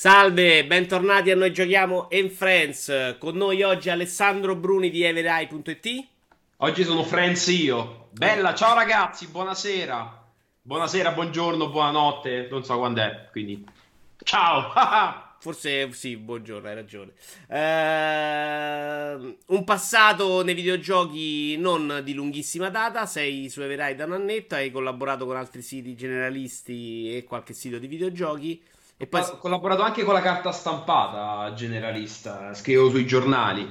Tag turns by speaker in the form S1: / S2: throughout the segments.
S1: Salve, bentornati a Noi Giochiamo in Friends. Con noi oggi Alessandro Bruni di Everai.it.
S2: Oggi sono Friends io. Bella, ciao ragazzi, buonasera. Buonasera, buongiorno, buonanotte, non so quando è, quindi ciao.
S1: Forse sì, buongiorno, hai ragione. Uh, un passato nei videogiochi non di lunghissima data. Sei su Everai da un annetto, hai collaborato con altri siti generalisti e qualche sito di videogiochi.
S2: E poi... Ho collaborato anche con la carta stampata generalista, scrivo sui giornali.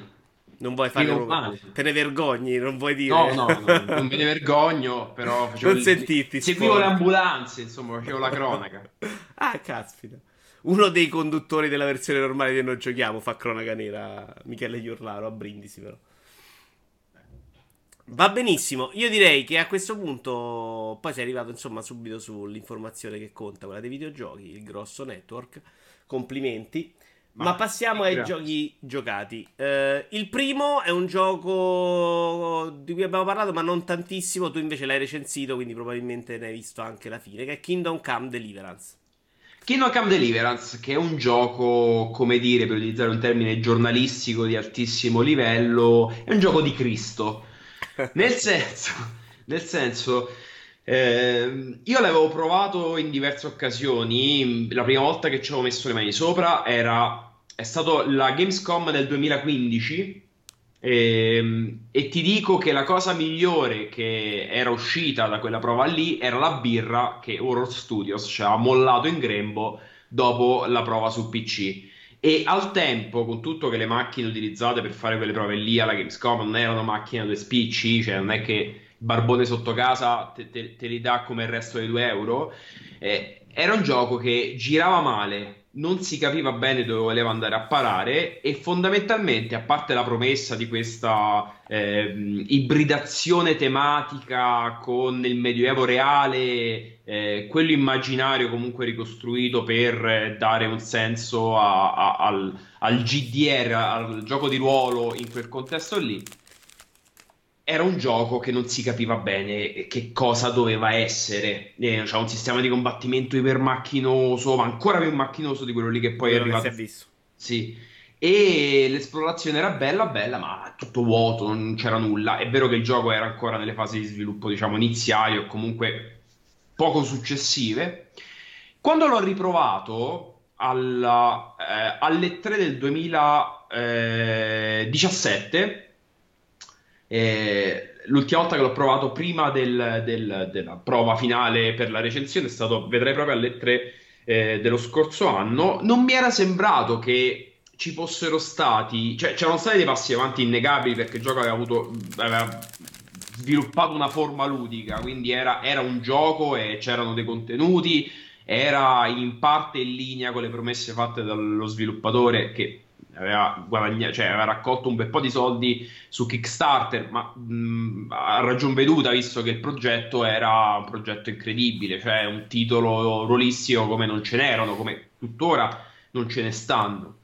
S1: Non vuoi fare male. Te ne vergogni, non vuoi dire.
S2: No, no, no non me ne vergogno, però
S1: facevo non sentirti.
S2: Seguivo le ambulanze, insomma, facevo la cronaca.
S1: ah, caspita. Uno dei conduttori della versione normale di Non Giochiamo fa cronaca nera, Michele Iurlaro, a Brindisi però. Va benissimo, io direi che a questo punto poi sei arrivato insomma subito sull'informazione che conta, quella dei videogiochi, il grosso network, complimenti. Ma, Ma passiamo ai grazie. giochi giocati. Uh, il primo è un gioco di cui abbiamo parlato, ma non tantissimo. Tu invece l'hai recensito, quindi probabilmente ne hai visto anche la fine, che è Kingdom Come Deliverance.
S2: Kingdom Come Deliverance, che è un gioco, come dire, per utilizzare un termine giornalistico di altissimo livello, è un gioco di Cristo nel senso, nel senso eh, io l'avevo provato in diverse occasioni. La prima volta che ci avevo messo le mani sopra era, è stato la Gamescom del 2015. E, ehm, e, ti dico che la cosa migliore che era uscita da quella prova lì era la birra che Horror Studios ci ha mollato in grembo dopo la prova su PC. E al tempo, con tutto che le macchine utilizzate per fare quelle prove lì alla Gamescom non erano macchine da SPC, cioè non è che barbone sotto casa te, te, te li dà come il resto dei 2 euro, eh, era un gioco che girava male, non si capiva bene dove voleva andare a parare e fondamentalmente, a parte la promessa di questa eh, ibridazione tematica con il Medioevo reale, eh, quello immaginario comunque ricostruito per dare un senso a, a, al, al GDR, al gioco di ruolo in quel contesto lì, era un gioco che non si capiva bene che cosa doveva essere. Eh, cioè un sistema di combattimento ipermacchinoso, ma ancora più macchinoso di quello lì che poi è arrivato.
S1: Si è visto.
S2: Sì. E l'esplorazione era bella, bella, ma tutto vuoto, non c'era nulla. È vero che il gioco era ancora nelle fasi di sviluppo, diciamo, iniziali o comunque poco successive. Quando l'ho riprovato alla, eh, alle 3 del 2017 eh, l'ultima volta che l'ho provato prima del, del, della prova finale per la recensione è stato, vedrei proprio alle 3 eh, dello scorso anno. Non mi era sembrato che ci fossero stati, cioè c'erano stati dei passi avanti innegabili perché il gioco aveva avuto, aveva sviluppato una forma ludica, quindi era, era un gioco e c'erano dei contenuti, era in parte in linea con le promesse fatte dallo sviluppatore che aveva, cioè, aveva raccolto un bel po' di soldi su Kickstarter, ma mh, a ragion veduta, visto che il progetto era un progetto incredibile, cioè un titolo rolistico come non ce n'erano, come tuttora non ce ne stanno.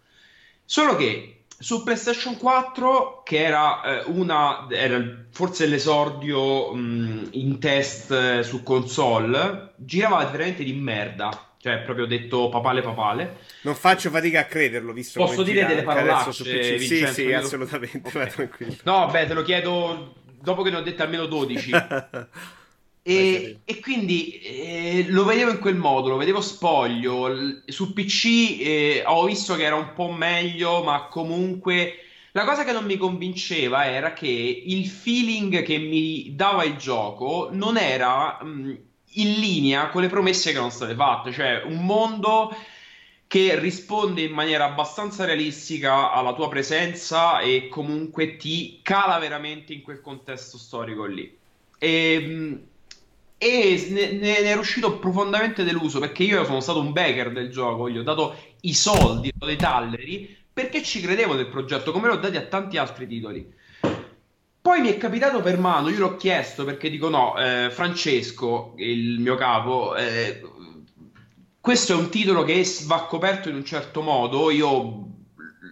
S2: Solo che su PlayStation 4, che era, eh, una, era forse l'esordio mh, in test eh, su console, girava veramente di merda cioè proprio detto papale papale.
S1: Non faccio fatica a crederlo, visto
S2: Posso dire delle
S1: parolacce, Sì, sì, assolutamente, okay. tranquillo.
S2: No, beh, te lo chiedo dopo che ne ho dette almeno 12. e, e, quindi eh, lo vedevo in quel modo, lo vedevo spoglio. Su PC eh, ho visto che era un po' meglio, ma comunque... La cosa che non mi convinceva era che il feeling che mi dava il gioco non era... Mh, in linea con le promesse che erano state fatte, cioè un mondo che risponde in maniera abbastanza realistica alla tua presenza e comunque ti cala veramente in quel contesto storico lì. E, e ne, ne, è uscito profondamente deluso perché io sono stato un backer del gioco, gli ho dato i soldi, dei talleri perché ci credevo nel progetto, come l'ho dati a tanti altri titoli. Poi mi è capitato per mano, io l'ho chiesto perché dico no, eh, Francesco, il mio capo, eh, questo è un titolo che va coperto in un certo modo, io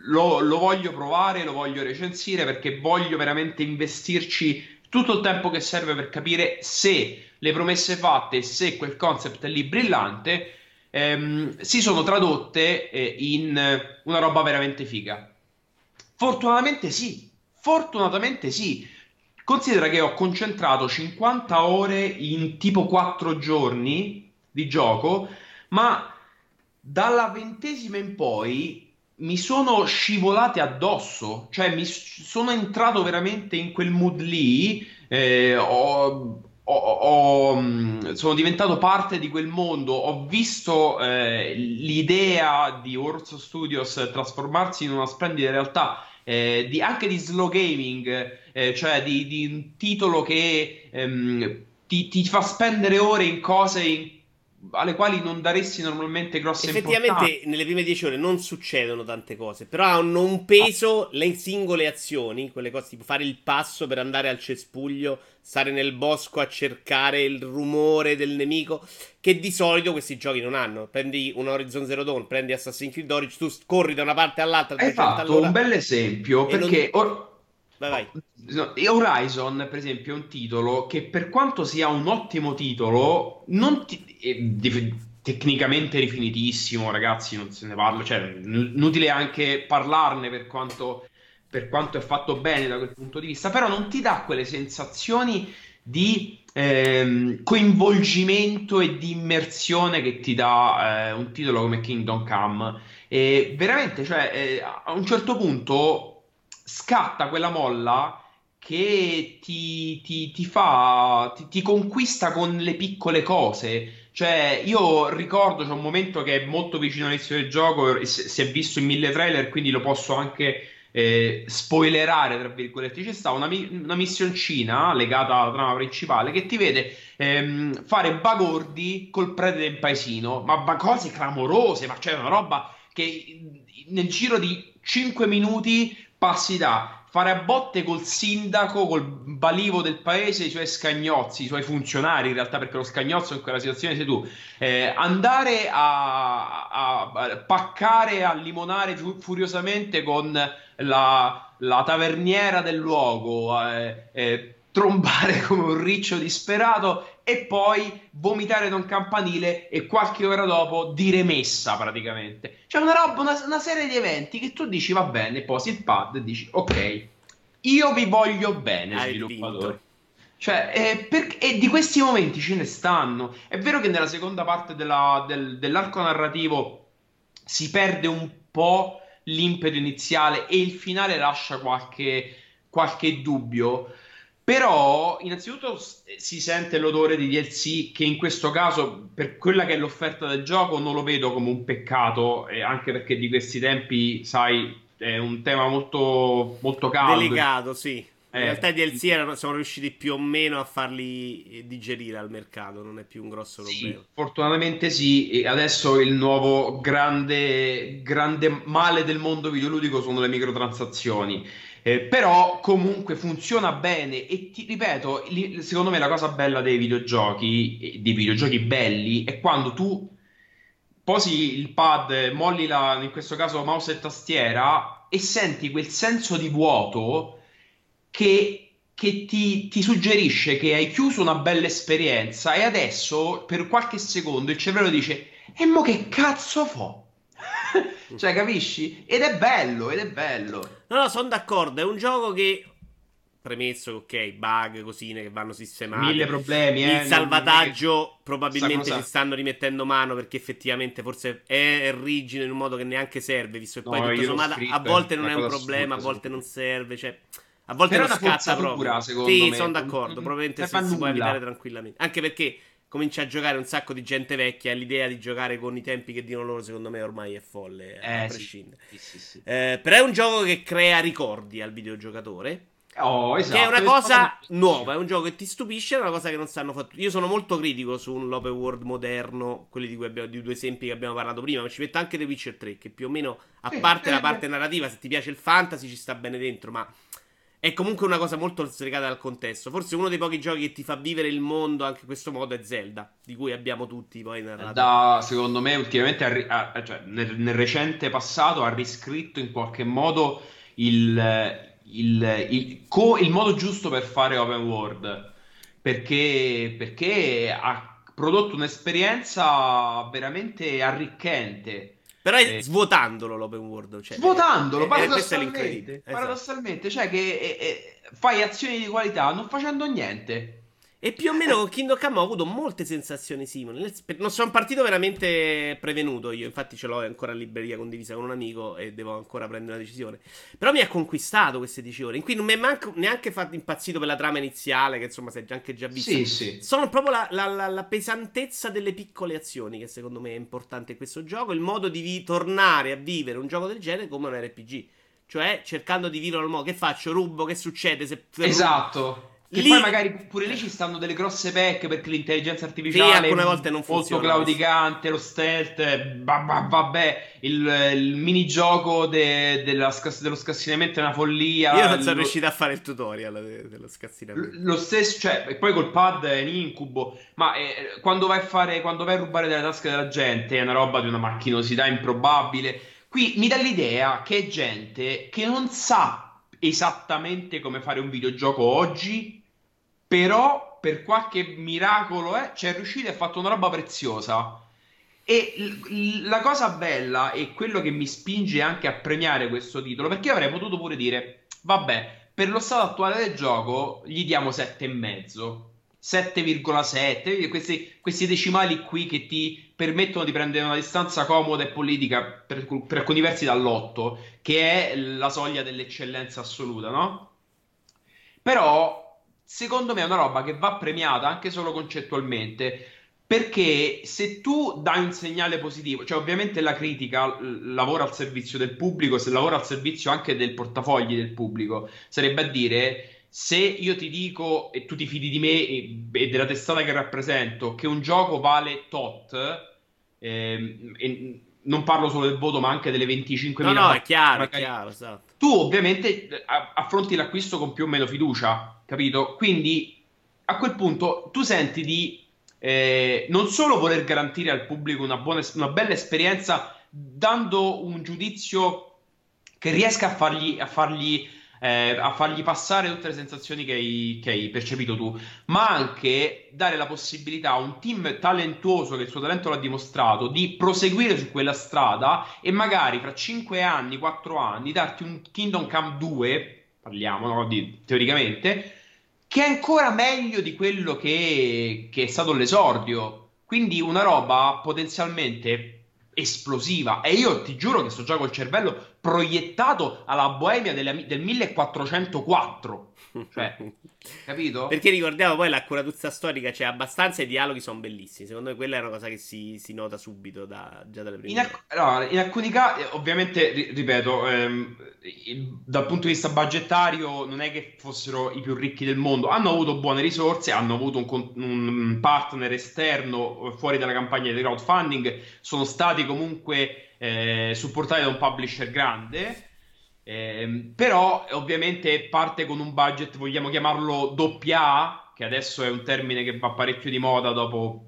S2: lo, lo, voglio provare, lo voglio recensire perché voglio veramente investirci tutto il tempo che serve per capire se le promesse fatte, se quel concept lì brillante, ehm, si sono tradotte eh, in una roba veramente figa. Fortunatamente sì, fortunatamente sì. Considera che ho concentrato 50 ore in tipo 4 giorni di gioco, ma dalla ventesima in poi mi sono scivolate addosso, cioè mi sono entrato veramente in quel mood lì, eh, ho, ho, ho, mm, sono diventato parte di quel mondo, ho visto eh, l'idea di Orso Studios trasformarsi in una splendida realtà. Eh, di, anche di slow gaming, eh, cioè di, di, un titolo che ehm, ti, ti, fa spendere ore in cose in alle quali non daresti normalmente grosse
S1: Effettivamente
S2: importanza.
S1: nelle prime dieci ore non succedono tante cose, però hanno un peso le singole azioni, quelle cose tipo fare il passo per andare al cespuglio, stare nel bosco a cercare il rumore del nemico, che di solito questi giochi non hanno. Prendi un Horizon Zero Dawn, prendi Assassin's Creed Origins, tu corri da una parte all'altra.
S2: Hai fatto all'ora, un bel esempio perché... Non... Or-
S1: Vai,
S2: vai. Horizon, per esempio, è un titolo che per quanto sia un ottimo titolo, non ti, è di, tecnicamente rifinitissimo, ragazzi, non se ne parla, cioè inutile anche parlarne per quanto, per quanto è fatto bene da quel punto di vista, però non ti dà quelle sensazioni di ehm, coinvolgimento e di immersione che ti dà eh, un titolo come Kingdom Come. E veramente, cioè, eh, a un certo punto scatta quella molla che ti, ti, ti fa, ti, ti, conquista con le piccole cose. Cioè, io ricordo, c'è un momento che è molto vicino all'inizio del gioco, si è visto in mille trailer, quindi lo posso anche eh, spoilerare, tra virgolette. C'è sta una, una, missioncina legata alla trama principale che ti vede ehm, fare bagordi col prete del paesino, ma, ma cose clamorose, ma c'è una roba che nel giro di 5 minuti passi da fare a botte col sindaco, col balivo del paese, i suoi scagnozzi, i suoi funzionari in realtà, perché lo scagnozzo in quella situazione sei tu, eh, andare a, a, a, paccare, a limonare furiosamente con la, la taverniera del luogo, eh, eh, trombare come un riccio disperato e poi vomitare da un campanile e qualche ora dopo dire messa praticamente. C'è una roba, una, una, serie di eventi che tu dici va bene, posi il pad e dici ok, io vi voglio bene Hai sviluppatori. Vinto. Cioè, eh, per, e di questi momenti ce ne stanno. È vero che nella seconda parte della, del, dell'arco narrativo si perde un po' l'impeto iniziale e il finale lascia qualche, qualche dubbio. Però, innanzitutto, si sente l'odore di DLC che in questo caso, per quella che è l'offerta del gioco, non lo vedo come un peccato, anche perché di questi tempi, sai, è un tema molto, molto caldo.
S1: Delicato, sì. In eh, realtà i DLC erano, sono riusciti più o meno a farli eh, digerire al mercato, non è più un grosso problema.
S2: Sì, fortunatamente sì, e adesso il nuovo grande, grande male del mondo videoludico sono le microtransazioni. Eh, però comunque funziona bene e ti ripeto, li, secondo me la cosa bella dei videogiochi, dei videogiochi belli, è quando tu posi il pad, molli la, in questo caso mouse e tastiera e senti quel senso di vuoto che, che ti, ti, suggerisce che hai chiuso una bella esperienza e adesso per qualche secondo il cervello dice e mo che cazzo fo? Cioè, capisci? Ed è bello, ed è bello.
S1: No, no, sono d'accordo. È un gioco che. Premesso che, ok, bug, cosine che vanno sistemati.
S2: Mille problemi,
S1: eh. Il salvataggio probabilmente ci stanno rimettendo mano perché effettivamente forse è rigido in un modo che neanche serve. Visto che no, poi tutto sommato a volte non è un problema, a volte non serve. Cioè. A volte
S2: non
S1: scatta
S2: proprio.
S1: Sì, sono d'accordo. Probabilmente si, si può evitare tranquillamente. Anche perché comincia a giocare un sacco di gente vecchia e l'idea di giocare con i tempi che dicono loro secondo me ormai è folle eh, a prescindere sì. Sì, sì, eh, però è un gioco che crea ricordi al videogiocatore
S2: Oh, esatto.
S1: Che è una cosa nuova, è un gioco che ti stupisce, è una cosa che non stanno facendo. Io sono molto critico su un open world moderno, quelli di cui abbiamo, di due esempi che abbiamo parlato prima, ma ci metto anche The Witcher 3, che più o meno, a parte la parte narrativa, se ti piace il fantasy ci sta bene dentro, ma è comunque una cosa molto slegata dal contesto. Forse uno dei pochi giochi che ti fa vivere il mondo anche in questo modo è Zelda, di cui abbiamo tutti poi narrato.
S2: Da, secondo me, ultimamente, ha, ha, cioè, nel, nel, recente passato, ha riscritto in qualche modo il, il, il, co, il modo giusto per fare open world. Perché, perché ha prodotto un'esperienza veramente arricchente.
S1: Però è eh, svuotandolo l'open world. Cioè,
S2: svuotandolo, è, paradossalmente. È paradossalmente, esatto. cioè che è, fai azioni di qualità non facendo niente.
S1: E più o meno con Kingdom Come ho avuto molte sensazioni simili. Non sono partito veramente prevenuto io, infatti ce l'ho ancora in libreria condivisa con un amico e devo ancora prendere una decisione. Però mi ha conquistato queste 10 ore. In cui non mi è manco, neanche fatto impazzito per la trama iniziale, che insomma si è anche già visto.
S2: Sì, sì.
S1: Sono proprio la, la, la, la, pesantezza delle piccole azioni che secondo me è importante in questo gioco. Il modo di vi- tornare a vivere un gioco del genere come un RPG. Cioè cercando di vivere al modo che faccio, rubo, che succede se...
S2: Esatto. Rubo che lì... poi magari pure lì ci stanno delle grosse pecche perché l'intelligenza artificiale sì,
S1: alcune volte non funziona.
S2: Molto claudicante, lo stealth, vabbè, il, il minigioco de, della, dello scassinamento è una follia.
S1: Io non sono lo... riuscito a fare il tutorial de, dello scassinamento.
S2: Lo stesso, cioè, e poi col pad è un incubo, ma eh, quando vai a fare, quando vai a rubare dalle tasche della gente è una roba di una macchinosità improbabile. Qui mi dà l'idea che è gente che non sa esattamente come fare un videogioco oggi però per qualche miracolo eh, ci è riuscito e ha fatto una roba preziosa. E l- la cosa bella e quello che mi spinge anche a premiare questo titolo, perché avrei potuto pure dire, vabbè, per lo stato attuale del gioco gli diamo 7,5. 7,7 questi, questi, decimali qui che ti permettono di prendere una distanza comoda e politica per, per alcuni versi dall'8 che è la soglia dell'eccellenza assoluta no? però secondo me è una roba che va premiata anche solo concettualmente. Perché se tu dai un segnale positivo, cioè ovviamente la critica lavora al servizio del pubblico, se lavora al servizio anche del portafogli del pubblico, sarebbe a dire se io ti dico e tu ti fidi di me e, e della testata che rappresento che un gioco vale tot, ehm, e non parlo solo del voto ma anche delle 25.000
S1: no, no, è chiaro, è chiaro esatto.
S2: tu ovviamente affronti l'acquisto con più o meno fiducia capito? Quindi a quel punto tu senti di eh, non solo voler garantire al pubblico una, buona, una bella esperienza dando un giudizio che riesca a fargli, a fargli, eh, a fargli passare tutte le sensazioni che hai, che hai, percepito tu, ma anche dare la possibilità a un team talentuoso che il suo talento l'ha dimostrato di proseguire su quella strada e magari fra 5 anni, 4 anni darti un Kingdom Come 2, parliamo no, di, teoricamente, che è ancora meglio di quello che, che è stato l'esordio. Quindi una roba potenzialmente esplosiva. E io ti giuro che sto già col cervello proiettato alla Boemia del, del 1404. Cioè, capito?
S1: Perché ricordiamo poi l'accuratezza storica c'è cioè abbastanza i dialoghi sono bellissimi. Secondo me quella è una cosa che si, si nota subito da, già dalle prime.
S2: In, alc- no, in alcuni casi, ovviamente, ripeto, ehm, dal punto di vista budgetario non è che fossero i più ricchi del mondo. Hanno avuto buone risorse, hanno avuto un, un partner esterno fuori dalla campagna di crowdfunding, sono stati comunque eh, supportati da un publisher grande eh, però ovviamente parte con un budget, vogliamo chiamarlo doppia A, che adesso è un termine che va parecchio di moda dopo...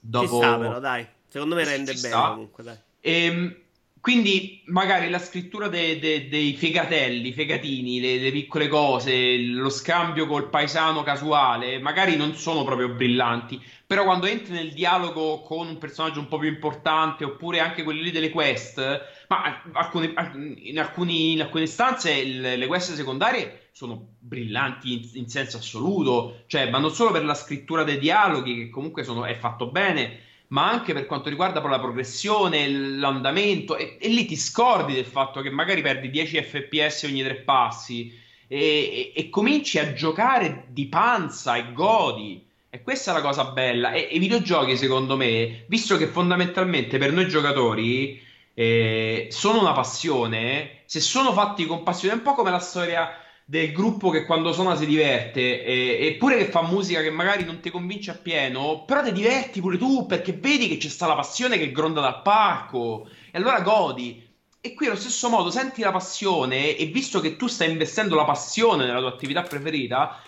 S1: dopo... Ci sta però, dai. Secondo me rende bene sta. comunque, dai.
S2: E, ehm, quindi magari la scrittura de, de, dei fegatelli, fegatini, le, le, piccole cose, lo scambio col paesano casuale, magari non sono proprio brillanti, però quando entri nel dialogo con un personaggio un po' più importante, oppure anche quelli lì delle quest, ma alcune, in, alcuni, in, alcune stanze le, le quest secondarie sono brillanti in, in, senso assoluto, cioè, ma non solo per la scrittura dei dialoghi, che comunque sono, è fatto bene, ma anche per quanto riguarda la progressione, l'andamento, e, e, lì ti scordi del fatto che magari perdi 10 fps ogni tre passi e, e, e cominci a giocare di panza e godi. E questa è la cosa bella. E, i videogiochi, secondo me, visto che fondamentalmente per noi giocatori eh, sono una passione, se sono fatti con passione, è un po' come la storia del gruppo che quando suona si diverte, eppure che fa musica che magari non ti convince appieno, però ti diverti pure tu perché vedi che c'è sta la passione che gronda dal parco e allora godi. E qui allo stesso modo senti la passione e visto che tu stai investendo la passione nella tua attività preferita,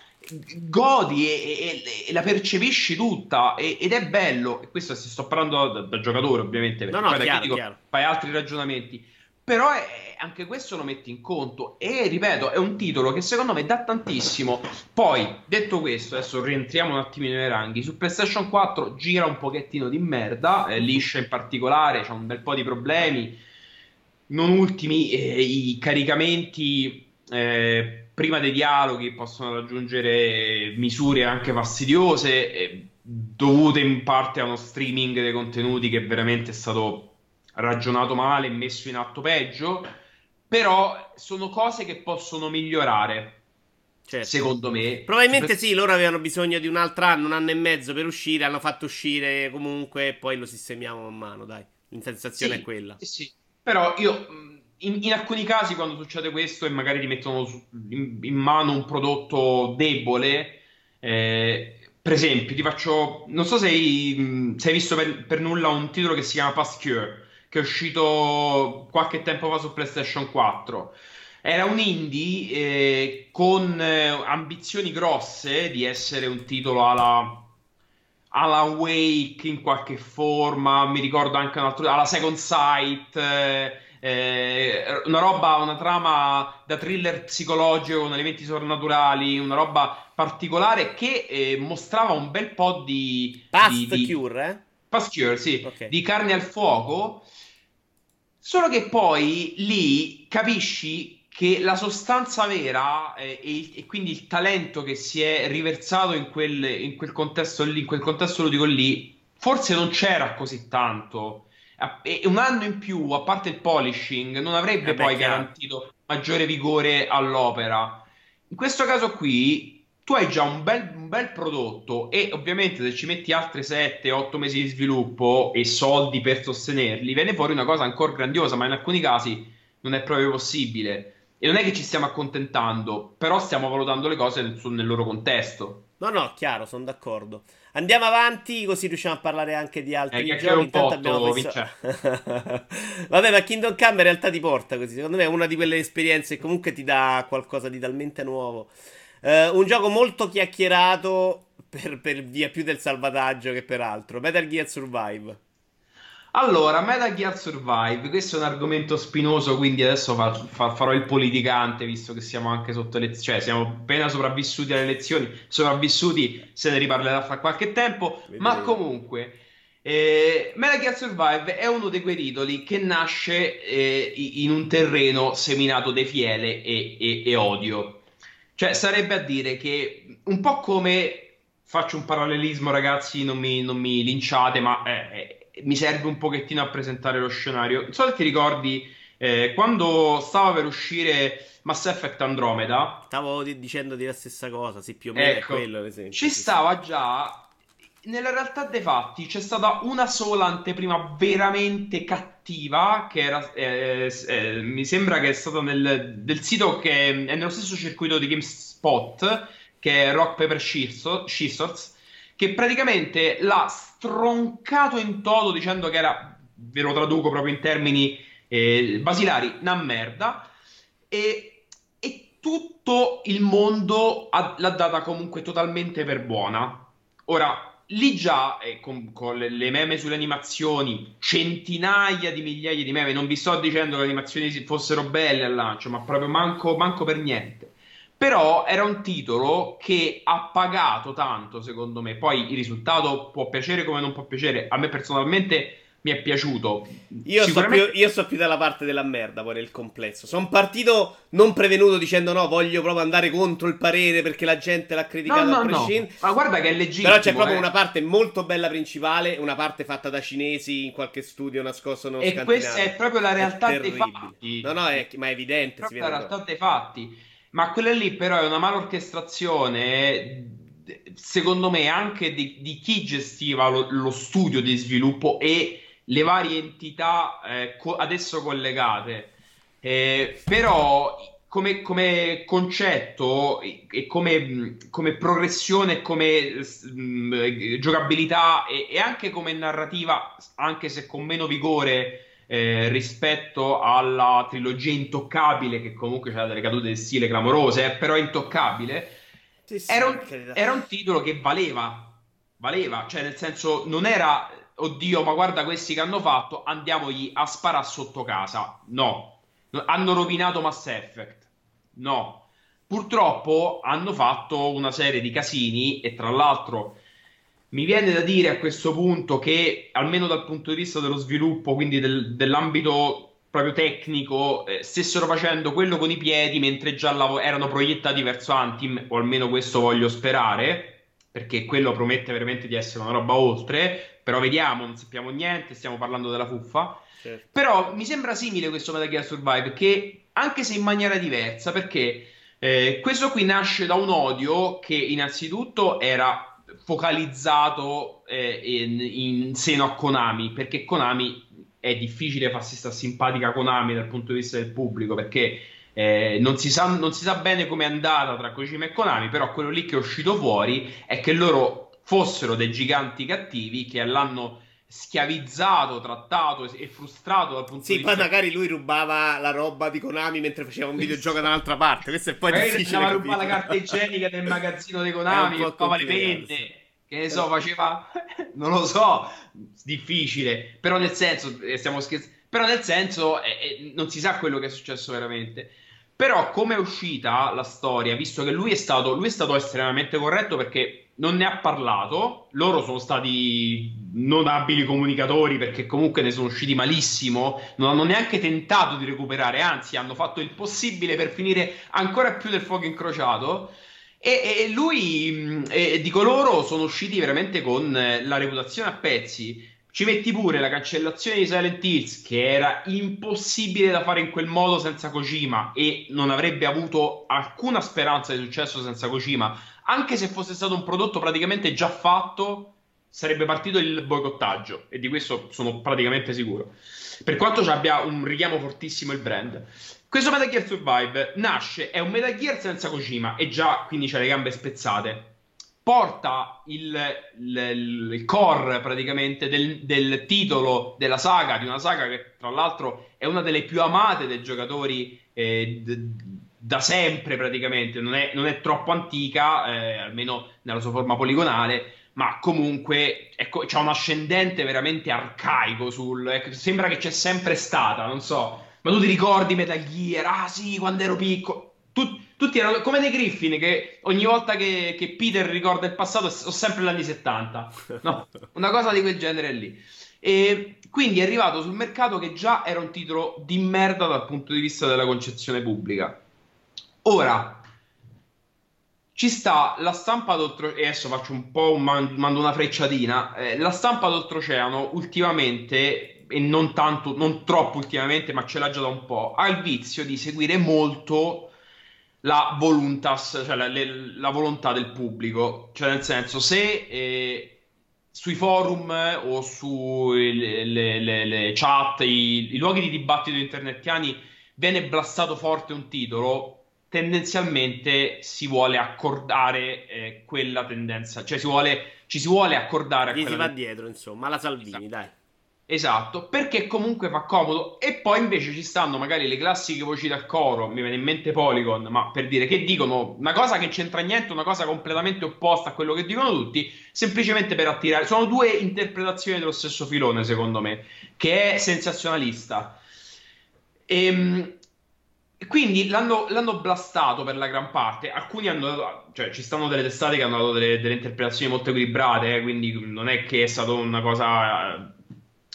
S2: godi e, e, e la percepisci tutta e, ed è bello. E questo si sto parlando da, da giocatore ovviamente, perché
S1: no, no, chiaro,
S2: dico, fai altri ragionamenti però è, anche questo lo metti in conto. E ripeto è un titolo che secondo me dà tantissimo. Poi detto questo adesso rientriamo un attimino nei ranghi. Su PlayStation 4 gira un pochettino di merda eh, liscia in particolare c'ha un bel po' di problemi. Non ultimi eh, i caricamenti eh, prima dei dialoghi possono raggiungere misure anche fastidiose eh, dovute in parte a uno streaming dei contenuti che veramente è stato ragionato male messo in atto peggio, però sono cose che possono migliorare. Certo. Secondo me,
S1: probabilmente sì. Loro avevano bisogno di un altro anno, un anno e mezzo per uscire. Hanno fatto uscire comunque e poi lo sistemiamo man mano. Dai, la sensazione
S2: sì,
S1: è quella.
S2: Sì, però io in, in, alcuni casi, quando succede questo e magari ti mettono in, in mano un prodotto debole, eh, per esempio, ti faccio. Non so se hai, se hai visto per, per, nulla un titolo che si chiama Past Cure che è uscito qualche tempo fa su PlayStation 4. Era un indie eh, con eh, ambizioni grosse di essere un titolo alla, alla Wake in qualche forma, mi ricordo anche un altro, alla Second Sight, eh, eh, una roba, una trama da thriller psicologico con elementi sovrannaturali, una roba particolare che eh, mostrava un bel po' di...
S1: Past
S2: di,
S1: di... Cure, eh?
S2: Past Cure, sì, okay. di carne al fuoco Solo che poi lì capisci che la sostanza vera eh, e, e, quindi il talento che si è riversato in quel, in quel contesto lì, in quel contesto ludico lì, forse non c'era così tanto. E un anno in più, a parte il polishing, non avrebbe eh poi garantito maggiore vigore all'opera. In questo caso qui tu hai già un bel, un bel, prodotto e ovviamente se ci metti altri 7-8 mesi di sviluppo e soldi per sostenerli, viene fuori una cosa ancora grandiosa, ma in alcuni casi non è proprio possibile. E non è che ci stiamo accontentando, però stiamo valutando le cose nel, nel loro contesto.
S1: No, no, chiaro, sono d'accordo. Andiamo avanti così riusciamo a parlare anche di altri eh, giochi. Intanto abbiamo messo... Vabbè, ma Kingdom Come in realtà ti porta così. Secondo me è una di quelle esperienze che comunque ti dà qualcosa di talmente nuovo. Uh, un gioco molto chiacchierato per, per, via più del salvataggio che per altro. Metal Gear Survive.
S2: Allora, Metal Gear Survive, questo è un argomento spinoso, quindi adesso fa, fa, farò il politicante, visto che siamo anche sotto le cioè siamo appena sopravvissuti alle elezioni, sopravvissuti se ne riparlerà fra qualche tempo, Vedete. ma comunque... Eh, Metal Gear Survive è uno di quei titoli che nasce eh, in un terreno seminato di fiele e, e, e odio. Cioè, sarebbe a dire che un po' come faccio un parallelismo, ragazzi, non mi, non mi linciate, ma eh, eh, mi serve un pochettino a presentare lo scenario. Non so ti ricordi eh, quando stava per uscire Mass Effect Andromeda.
S1: Stavo dicendo di la stessa cosa, sì, più o meno ecco, quello.
S2: Ci stava già nella realtà dei fatti c'è stata una sola anteprima veramente cattiva che era eh, eh, mi sembra che è stata nel del sito che è nello stesso circuito di GameSpot che è Rock Paper Scissors che praticamente l'ha stroncato in toto dicendo che era ve lo traduco proprio in termini eh, basilari una merda. E, e tutto il mondo ha, l'ha data comunque totalmente per buona. Ora lì già, eh, con, con le, meme sulle animazioni, centinaia di migliaia di meme, non vi sto dicendo che le animazioni fossero belle al lancio, ma proprio manco, manco per niente. Però era un titolo che ha pagato tanto, secondo me. Poi il risultato può piacere come non può piacere. A me personalmente mi è piaciuto.
S1: Io, Sicuramente... so più, io so più dalla parte della merda poi nel complesso. Sono partito non prevenuto dicendo no, voglio proprio andare contro il parere perché la gente l'ha criticato
S2: no, no, a prescindere. No. Ma guarda che è legittimo.
S1: Però c'è proprio
S2: eh.
S1: una parte molto bella principale, una parte fatta da cinesi in qualche studio nascosto non
S2: E questa è proprio la realtà dei fatti.
S1: No, no, è, ma è evidente.
S2: È la realtà dei fatti. Ma quella lì però è una malorchestrazione secondo me anche di, di chi gestiva lo, lo studio di sviluppo e le varie entità eh, co- adesso collegate. Eh, però come, come, concetto e come, come progressione, come mh, mm, giocabilità e, e, anche come narrativa, anche se con meno vigore eh, rispetto alla trilogia intoccabile, che comunque ha delle cadute di stile clamorose, eh, però intoccabile. Sì, sì, era, un, era un titolo che valeva, valeva, cioè nel senso non era oddio, ma guarda questi che hanno fatto, andiamogli a sparare sotto casa. No, hanno rovinato Mass Effect. No. Purtroppo hanno fatto una serie di casini e tra l'altro mi viene da dire a questo punto che almeno dal punto di vista dello sviluppo, quindi del, dell'ambito proprio tecnico, eh, stessero facendo quello con i piedi mentre già lav- erano proiettati verso Antim, o almeno questo voglio sperare, perché quello promette veramente di essere una roba oltre, però vediamo, non sappiamo niente, stiamo parlando della fuffa. Certo. Però mi sembra simile questo Metal Gear Survive, che anche se in maniera diversa, perché eh, questo qui nasce da un odio che innanzitutto era focalizzato eh, in, in, seno a Konami, perché Konami è difficile farsi sta simpatica Konami dal punto di vista del pubblico, perché eh, non, si sa, non si sa bene com'è andata tra Kojima e Konami, però quello lì che è uscito fuori è che loro fossero dei giganti cattivi che l'hanno schiavizzato, trattato e frustrato dal punto
S1: sì,
S2: di vista.
S1: Sì, poi magari lui rubava la roba di Konami mentre faceva un videogioco da un'altra parte. Questo è poi magari difficile.
S2: Magari rubava la carta igienica del magazzino di Konami, rubava le penne. Che ne so, faceva. non lo so, difficile. Però nel senso, eh, stiamo scherzando. Però nel senso, eh, eh, non si sa quello che è successo veramente. Però, come è uscita la storia, visto che lui è stato, lui è stato estremamente corretto perché non ne ha parlato. Loro sono stati non abili comunicatori perché comunque ne sono usciti malissimo. Non hanno neanche tentato di recuperare, anzi, hanno fatto il possibile per finire ancora più nel fuoco incrociato. E, e lui e di coloro sono usciti veramente con eh, la reputazione a pezzi. Ci metti pure la cancellazione di Silent Hills, che era impossibile da fare in quel modo senza Kojima e non avrebbe avuto alcuna speranza di successo senza Kojima anche se fosse stato un prodotto praticamente già fatto, sarebbe partito il boicottaggio e di questo sono praticamente sicuro. Per quanto ci abbia un richiamo fortissimo il brand. Questo Metal Gear Survive nasce, è un Metal Gear senza Kojima e già quindi c'ha le gambe spezzate. Porta il, il, il core praticamente del, del, titolo della saga, di una saga che tra l'altro è una delle più amate dai giocatori eh, d- da sempre praticamente, non è, non è troppo antica, eh, almeno nella sua forma poligonale, ma comunque ecco, c'è un ascendente veramente arcaico sul... Ecco, sembra che c'è sempre stata, non so, ma tu ti ricordi Metal Gear? Ah sì, quando ero piccolo. Tut, tutti erano come dei Griffin che ogni volta che, che Peter ricorda il passato sono sempre gli anni 70. No, una cosa di quel genere lì. E quindi è arrivato sul mercato che già era un titolo di merda dal punto di vista della concezione pubblica. Ora, ci sta la stampa d'oltreoceano, e adesso faccio un po', un man- mando una frecciatina, eh, la stampa d'oltreoceano ultimamente, e non tanto, non troppo ultimamente, ma ce l'ha già da un po', ha il vizio di seguire molto la voluntas, cioè la, le, la volontà del pubblico, cioè nel senso se eh, sui forum o sui le, le, le chat, i, i luoghi di dibattito internetiani viene blastato forte un titolo, tendenzialmente si vuole accordare eh, quella tendenza, cioè si vuole, ci si vuole accordare a
S1: Gli si va dietro, insomma, la Salvini, esatto. dai.
S2: Esatto, perché comunque fa comodo. E poi invece ci stanno magari le classiche voci dal coro, mi viene in mente Polygon, ma per dire che dicono una cosa che c'entra niente, una cosa completamente opposta a quello che dicono tutti, semplicemente per attirare. Sono due interpretazioni dello stesso filone, secondo me, che è sensazionalista. Ehm quindi l'hanno, l'hanno, blastato per la gran parte. Alcuni hanno cioè ci stanno delle testate che hanno dato delle, delle interpretazioni molto equilibrate, eh, quindi non è che è stata una cosa,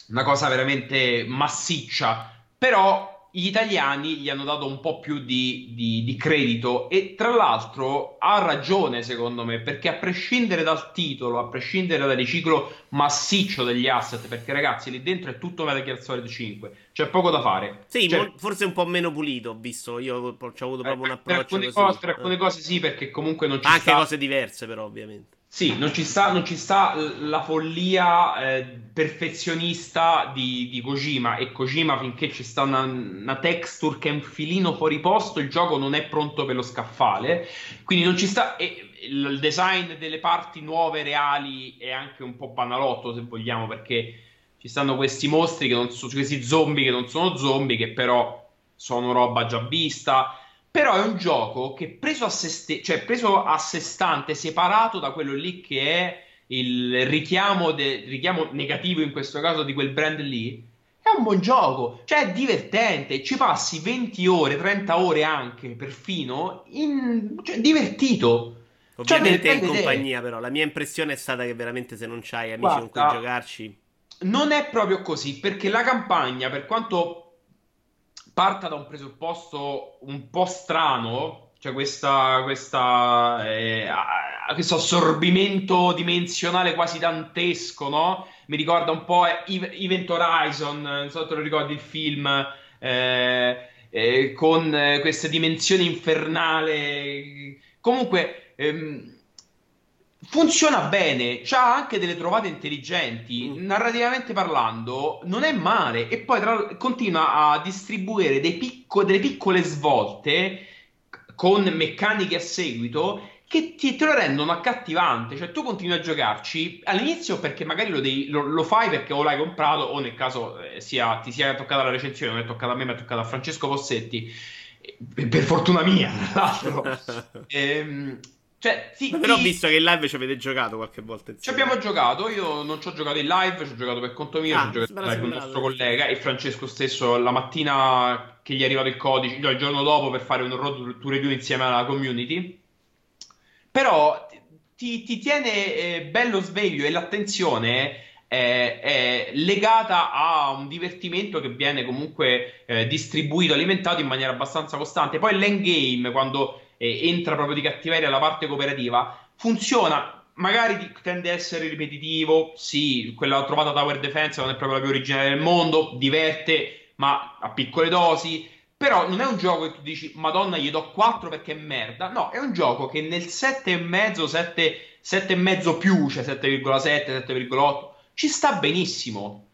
S2: una cosa veramente massiccia. Però gli italiani gli hanno dato un po' più di, di, di, credito e tra l'altro ha ragione secondo me perché a prescindere dal titolo, a prescindere dal riciclo massiccio degli asset, perché ragazzi lì dentro è tutto Metal Gear Solid 5, c'è poco da fare.
S1: Sì,
S2: cioè,
S1: forse un po' meno pulito, ho visto, io ho avuto proprio un approccio
S2: per alcune, cose, per alcune cose sì perché comunque non ci
S1: Anche
S2: sta...
S1: cose diverse però ovviamente.
S2: Sì, non ci sta, non ci sta la follia eh, perfezionista di, di, Kojima. E Kojima finché ci sta una, una, texture che è un filino fuori posto, il gioco non è pronto per lo scaffale, quindi non ci sta... E, il design delle parti nuove reali è anche un po' banalotto se vogliamo perché ci stanno questi mostri che non sono questi zombie che non sono zombie che però sono roba già vista però è un gioco che preso a sé, st- cioè preso a sé stante, separato da quello lì che è il richiamo, de- richiamo negativo in questo caso di quel brand lì, è un buon gioco, cioè è divertente, ci passi 20 ore, 30 ore anche, perfino, in... cioè, divertito.
S1: Ovviamente cioè, in compagnia, te. però. La mia impressione è stata che veramente se non c'hai amici Guarda, con cui giocarci.
S2: Non è proprio così, perché la campagna, per quanto parta da un presupposto un po' strano, cioè questa, questa, eh, questo assorbimento dimensionale quasi dantesco, no? Mi ricorda un po' Event Horizon, non so se te lo ricordi il film, eh, eh, con queste dimensioni infernali. Comunque, ehm, funziona bene, ha anche delle trovate intelligenti, mm. narrativamente parlando, non è male e poi tra, continua a distribuire picco, delle piccole svolte con meccaniche a seguito che ti, te lo rendono accattivante, cioè tu continui a giocarci all'inizio perché magari lo, devi, lo, lo fai perché o l'hai comprato o nel caso eh, sia, ti sia toccata la recensione, non è toccata a me ma è toccata a Francesco Possetti, per fortuna mia tra l'altro. ehm, cioè, sì,
S1: Però ho visto che in live ci avete giocato qualche volta.
S2: Ci abbiamo giocato, io non ci ho giocato in live, ci ho giocato per conto mio, ah, ci ho giocato live con il nostro collega e Francesco stesso la mattina che gli è arrivato il codice, no, il giorno dopo per fare un road to review insieme alla community. Però ti, ti tiene eh, bello sveglio e l'attenzione è, è, legata a un divertimento che viene comunque eh, distribuito, alimentato in maniera abbastanza costante. Poi l'endgame, quando eh, entra proprio di cattiveria la parte cooperativa, funziona. Magari tende a essere ripetitivo, sì, quella trovata Tower Defense non è proprio la più originale del mondo, diverte, ma a piccole dosi. Però non è un gioco che tu dici, Madonna, gli do 4 perché è merda. No, è un gioco che nel 7,5, 7, 7,5 più, cioè 7,7, 7,8, ci sta benissimo.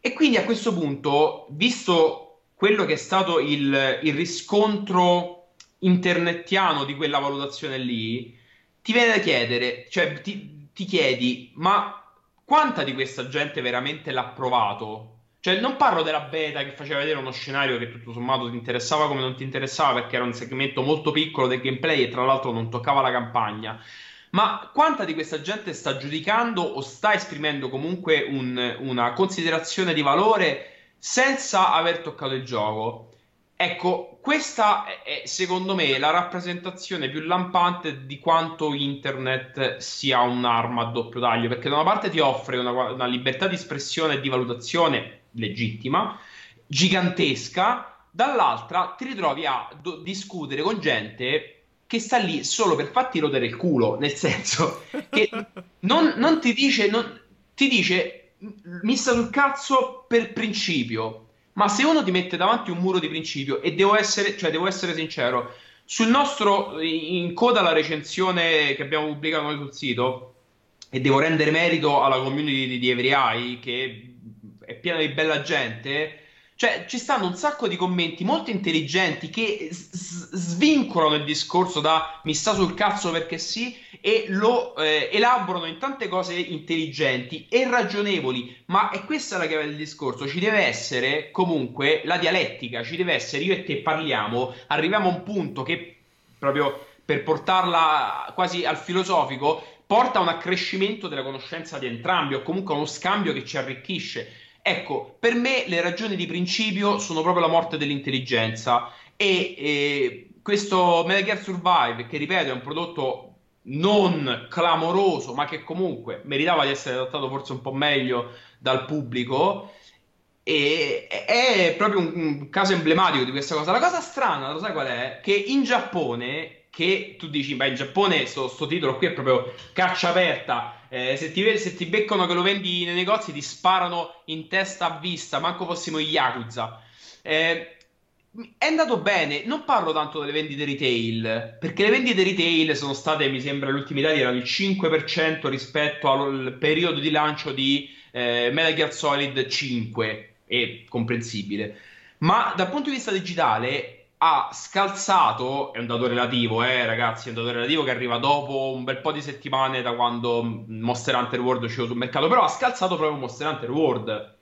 S2: E quindi a questo punto, visto quello che è stato il, il riscontro internettiano di quella valutazione lì, ti viene da chiedere, cioè ti, ti chiedi, ma quanta di questa gente veramente l'ha provato? Cioè, non parlo della beta che faceva vedere uno scenario che tutto sommato ti interessava come non ti interessava perché era un segmento molto piccolo del gameplay e tra l'altro non toccava la campagna. Ma quanta di questa gente sta giudicando o sta esprimendo comunque un, una considerazione di valore senza aver toccato il gioco? Ecco, questa è secondo me la rappresentazione più lampante di quanto internet sia un'arma a doppio taglio, perché da una parte ti offre una, una libertà di espressione e di valutazione legittima, gigantesca, dall'altra ti ritrovi a do- discutere con gente che sta lì solo per farti rodere il culo, nel senso che non, non ti dice, non, ti dice mi sta sul cazzo per principio ma se uno ti mette davanti un muro di principio, e devo essere, cioè devo essere sincero, sul nostro, in coda alla recensione che abbiamo pubblicato noi sul sito, e devo rendere merito alla community di, di Every che è piena di bella gente, cioè, ci stanno un sacco di commenti molto intelligenti che s- svincolano il discorso da mi sta sul cazzo perché sì e lo eh, elaborano in tante cose intelligenti e ragionevoli. Ma è questa la chiave del discorso. Ci deve essere comunque la dialettica, ci deve essere io e te parliamo, arriviamo a un punto che proprio per portarla quasi al filosofico porta a un accrescimento della conoscenza di entrambi o comunque a uno scambio che ci arricchisce Ecco, per me le ragioni di principio sono proprio la morte dell'intelligenza e eh, questo Metal Gear Survive, che ripeto è un prodotto non clamoroso, ma che comunque meritava di essere adattato forse un po' meglio dal pubblico, e è proprio un, un caso emblematico di questa cosa. La cosa strana, lo sai qual è? Che in Giappone, che tu dici, beh, in Giappone sto, sto titolo qui è proprio caccia aperta eh, se, ti, se, ti, beccano che lo vendi nei negozi, ti sparano in testa a vista, manco fossimo Yakuza. Eh, è andato bene, non parlo tanto delle vendite retail, perché le vendite retail sono state, mi sembra, gli ultimi dati erano il 5% rispetto al periodo di lancio di eh, Metal Gear Solid 5, è comprensibile. Ma dal punto di vista digitale ha scalzato, è un dato relativo, eh, ragazzi, è un dato relativo che arriva dopo un bel po' di settimane da quando Monster Hunter World è uscito sul mercato, però ha scalzato proprio Monster Hunter World.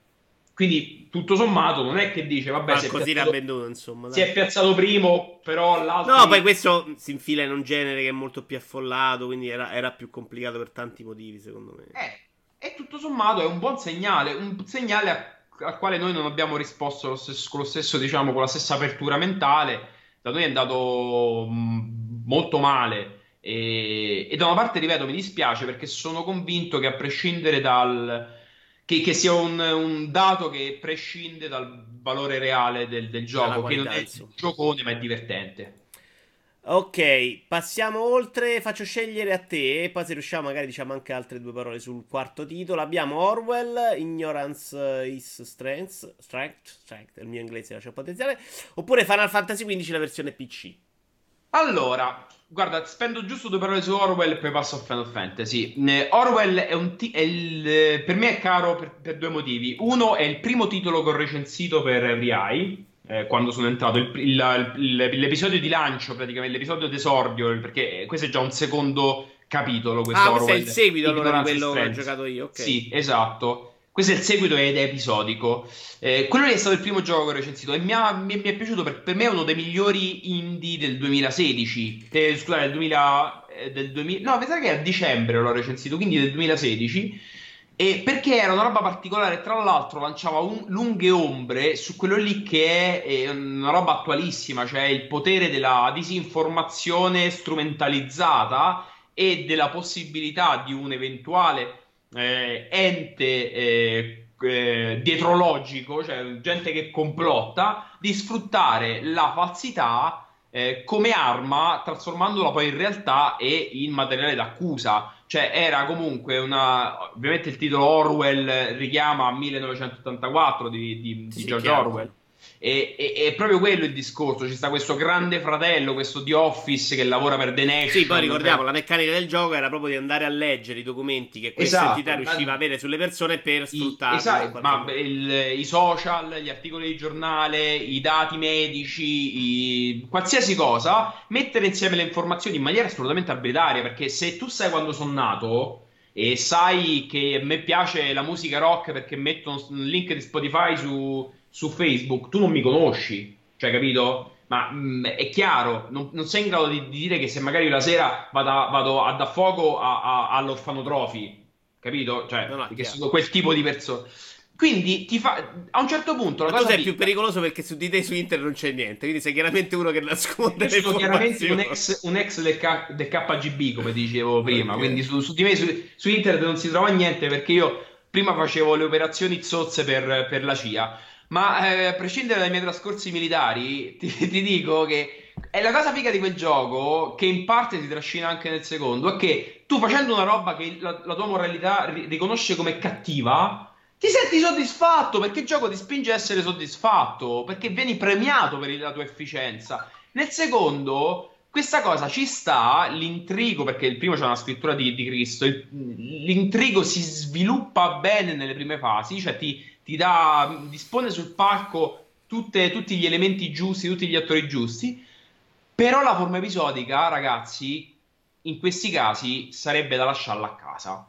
S2: Quindi, tutto sommato, non è che dice, vabbè,
S1: Ma si, così è piazzato, venduto, insomma,
S2: si è piazzato primo, però l'altro...
S1: No, poi questo si infila in un genere che è molto più affollato, quindi era, era più complicato per tanti motivi, secondo me.
S2: Eh, e tutto sommato è un buon segnale, un segnale a al quale noi non abbiamo risposto lo stesso, con, lo stesso, diciamo, con la stessa apertura mentale. Da noi è andato molto male. E, e, da una parte, ripeto, mi dispiace perché sono convinto che a prescindere dal. che, che sia un, un, dato che prescinde dal valore reale del, del gioco, che non è giocone ma è divertente.
S1: Ok, passiamo oltre. Faccio scegliere a te. Poi, se riusciamo, magari diciamo anche altre due parole sul quarto titolo. Abbiamo Orwell, Ignorance is Strength. Strength, strength il mio inglese lascia potenziale. Oppure Final Fantasy XV, la versione PC.
S2: Allora, guarda, spendo giusto due parole su Orwell e poi passo a Final Fantasy. Orwell è un t- è il, per me è caro per, per, due motivi. Uno è il primo titolo che ho recensito per Every Eye eh, quando sono entrato. Il, il, il, l'episodio di lancio, praticamente, l'episodio d'esordio, perché questo è già un secondo capitolo. Questo
S1: ah, questo è il seguito allora di quello che ho giocato io. Okay.
S2: Sì, esatto. Questo è il seguito ed è episodico. Eh, quello è stato il primo gioco che ho recensito e mi, ha, mi, mi è piaciuto per, per, me è uno dei migliori indie del 2016. Eh, scusate, del 2000, eh, del 2000. No, sa che a dicembre l'ho recensito, quindi del 2016. E perché era una roba particolare, tra l'altro lanciava un, lunghe ombre su quello lì che è, è, una roba attualissima, cioè il potere della disinformazione strumentalizzata e della possibilità di un eventuale eh, ente eh, eh, dietrologico, cioè gente che complotta, di sfruttare la falsità eh, come arma, trasformandola poi in realtà e in materiale d'accusa. Cioè, era comunque una. Ovviamente il titolo Orwell richiama 1984 di, di, di George Orwell. E, e, è proprio quello il discorso. Ci sta questo grande fratello, questo The Office che lavora per The Next.
S1: Sì, poi ricordiamo, la meccanica del gioco era proprio di andare a leggere i documenti che questa esatto, entità riusciva a avere sulle persone per sfruttarli.
S2: Esatto, ma il, i social, gli articoli di giornale, i dati medici, i, qualsiasi cosa, mettere insieme le informazioni in maniera assolutamente arbitraria. Perché se tu sai quando sono nato e sai che a me piace la musica rock perché metto un link di Spotify su su Facebook, tu non mi conosci, cioè, capito? Ma mh, mm, è chiaro, non, non, sei in grado di, di, dire che se magari la sera vado, vado a dar fuoco a, a, all'orfanotrofi, capito? Cioè, no, no, che sono quel tipo di persone. Quindi ti fa a un certo punto
S1: la Ma cosa sei più pericoloso perché su di te su internet non c'è niente, quindi sei chiaramente uno che nasconde le sono chiaramente
S2: un ex, un ex del, K, del, KGB, come dicevo prima, okay. quindi su, su, di me su, su, internet non si trova niente perché io prima facevo le operazioni zozze per, per la CIA. Ma eh, a prescindere dai miei trascorsi militari, ti, ti, dico che è la cosa figa di quel gioco, che in parte si trascina anche nel secondo, è che tu facendo una roba che la, la tua moralità ri- riconosce come cattiva, ti senti soddisfatto perché il gioco ti spinge a essere soddisfatto, perché vieni premiato per la tua efficienza. Nel secondo, questa cosa ci sta, l'intrigo, perché il primo c'è una scrittura di, di Cristo, il, l'intrigo si sviluppa bene nelle prime fasi, cioè ti ti dà, dispone sul palco tutte, tutti gli elementi giusti, tutti gli attori giusti. Però la forma episodica, ragazzi, in questi casi sarebbe da lasciarla a casa.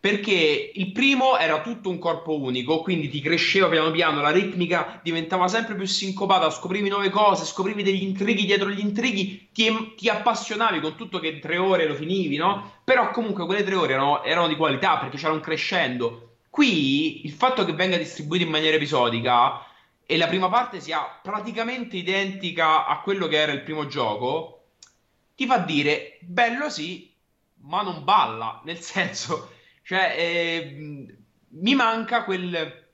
S2: Perché il primo era tutto un corpo unico, quindi ti cresceva piano piano, la ritmica diventava sempre più sincopata, scoprivi nuove cose, scoprivi degli intrighi dietro gli intrighi, ti, ti appassionavi con tutto che tre ore lo finivi, no? Però comunque quelle tre ore erano, erano di qualità perché c'era un crescendo Qui il fatto che venga distribuito in maniera episodica e la prima parte sia praticamente identica a quello che era il primo gioco, ti fa dire bello sì, ma non balla. Nel senso, cioè, eh, mi manca quel,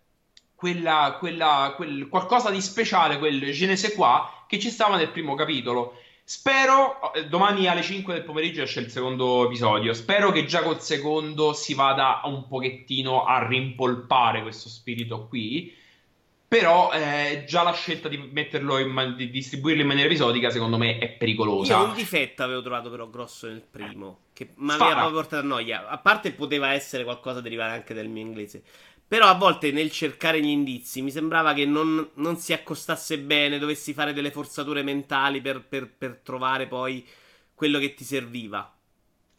S2: quella, quella, quel qualcosa di speciale, quel je ne quoi che ci stava nel primo capitolo. Spero, eh, domani alle 5 del pomeriggio esce il secondo episodio, spero che già col secondo si vada un pochettino a rimpolpare questo spirito qui, però eh, già la scelta di metterlo in, di distribuirlo in maniera episodica secondo me è pericolosa.
S1: Io un difetto avevo trovato però grosso nel primo, che mi aveva portato a noia, a parte poteva essere qualcosa derivare anche dal mio inglese. Però a volte nel cercare gli indizi mi sembrava che non, non si accostasse bene, dovessi fare delle forzature mentali per, per, per trovare poi quello che ti serviva.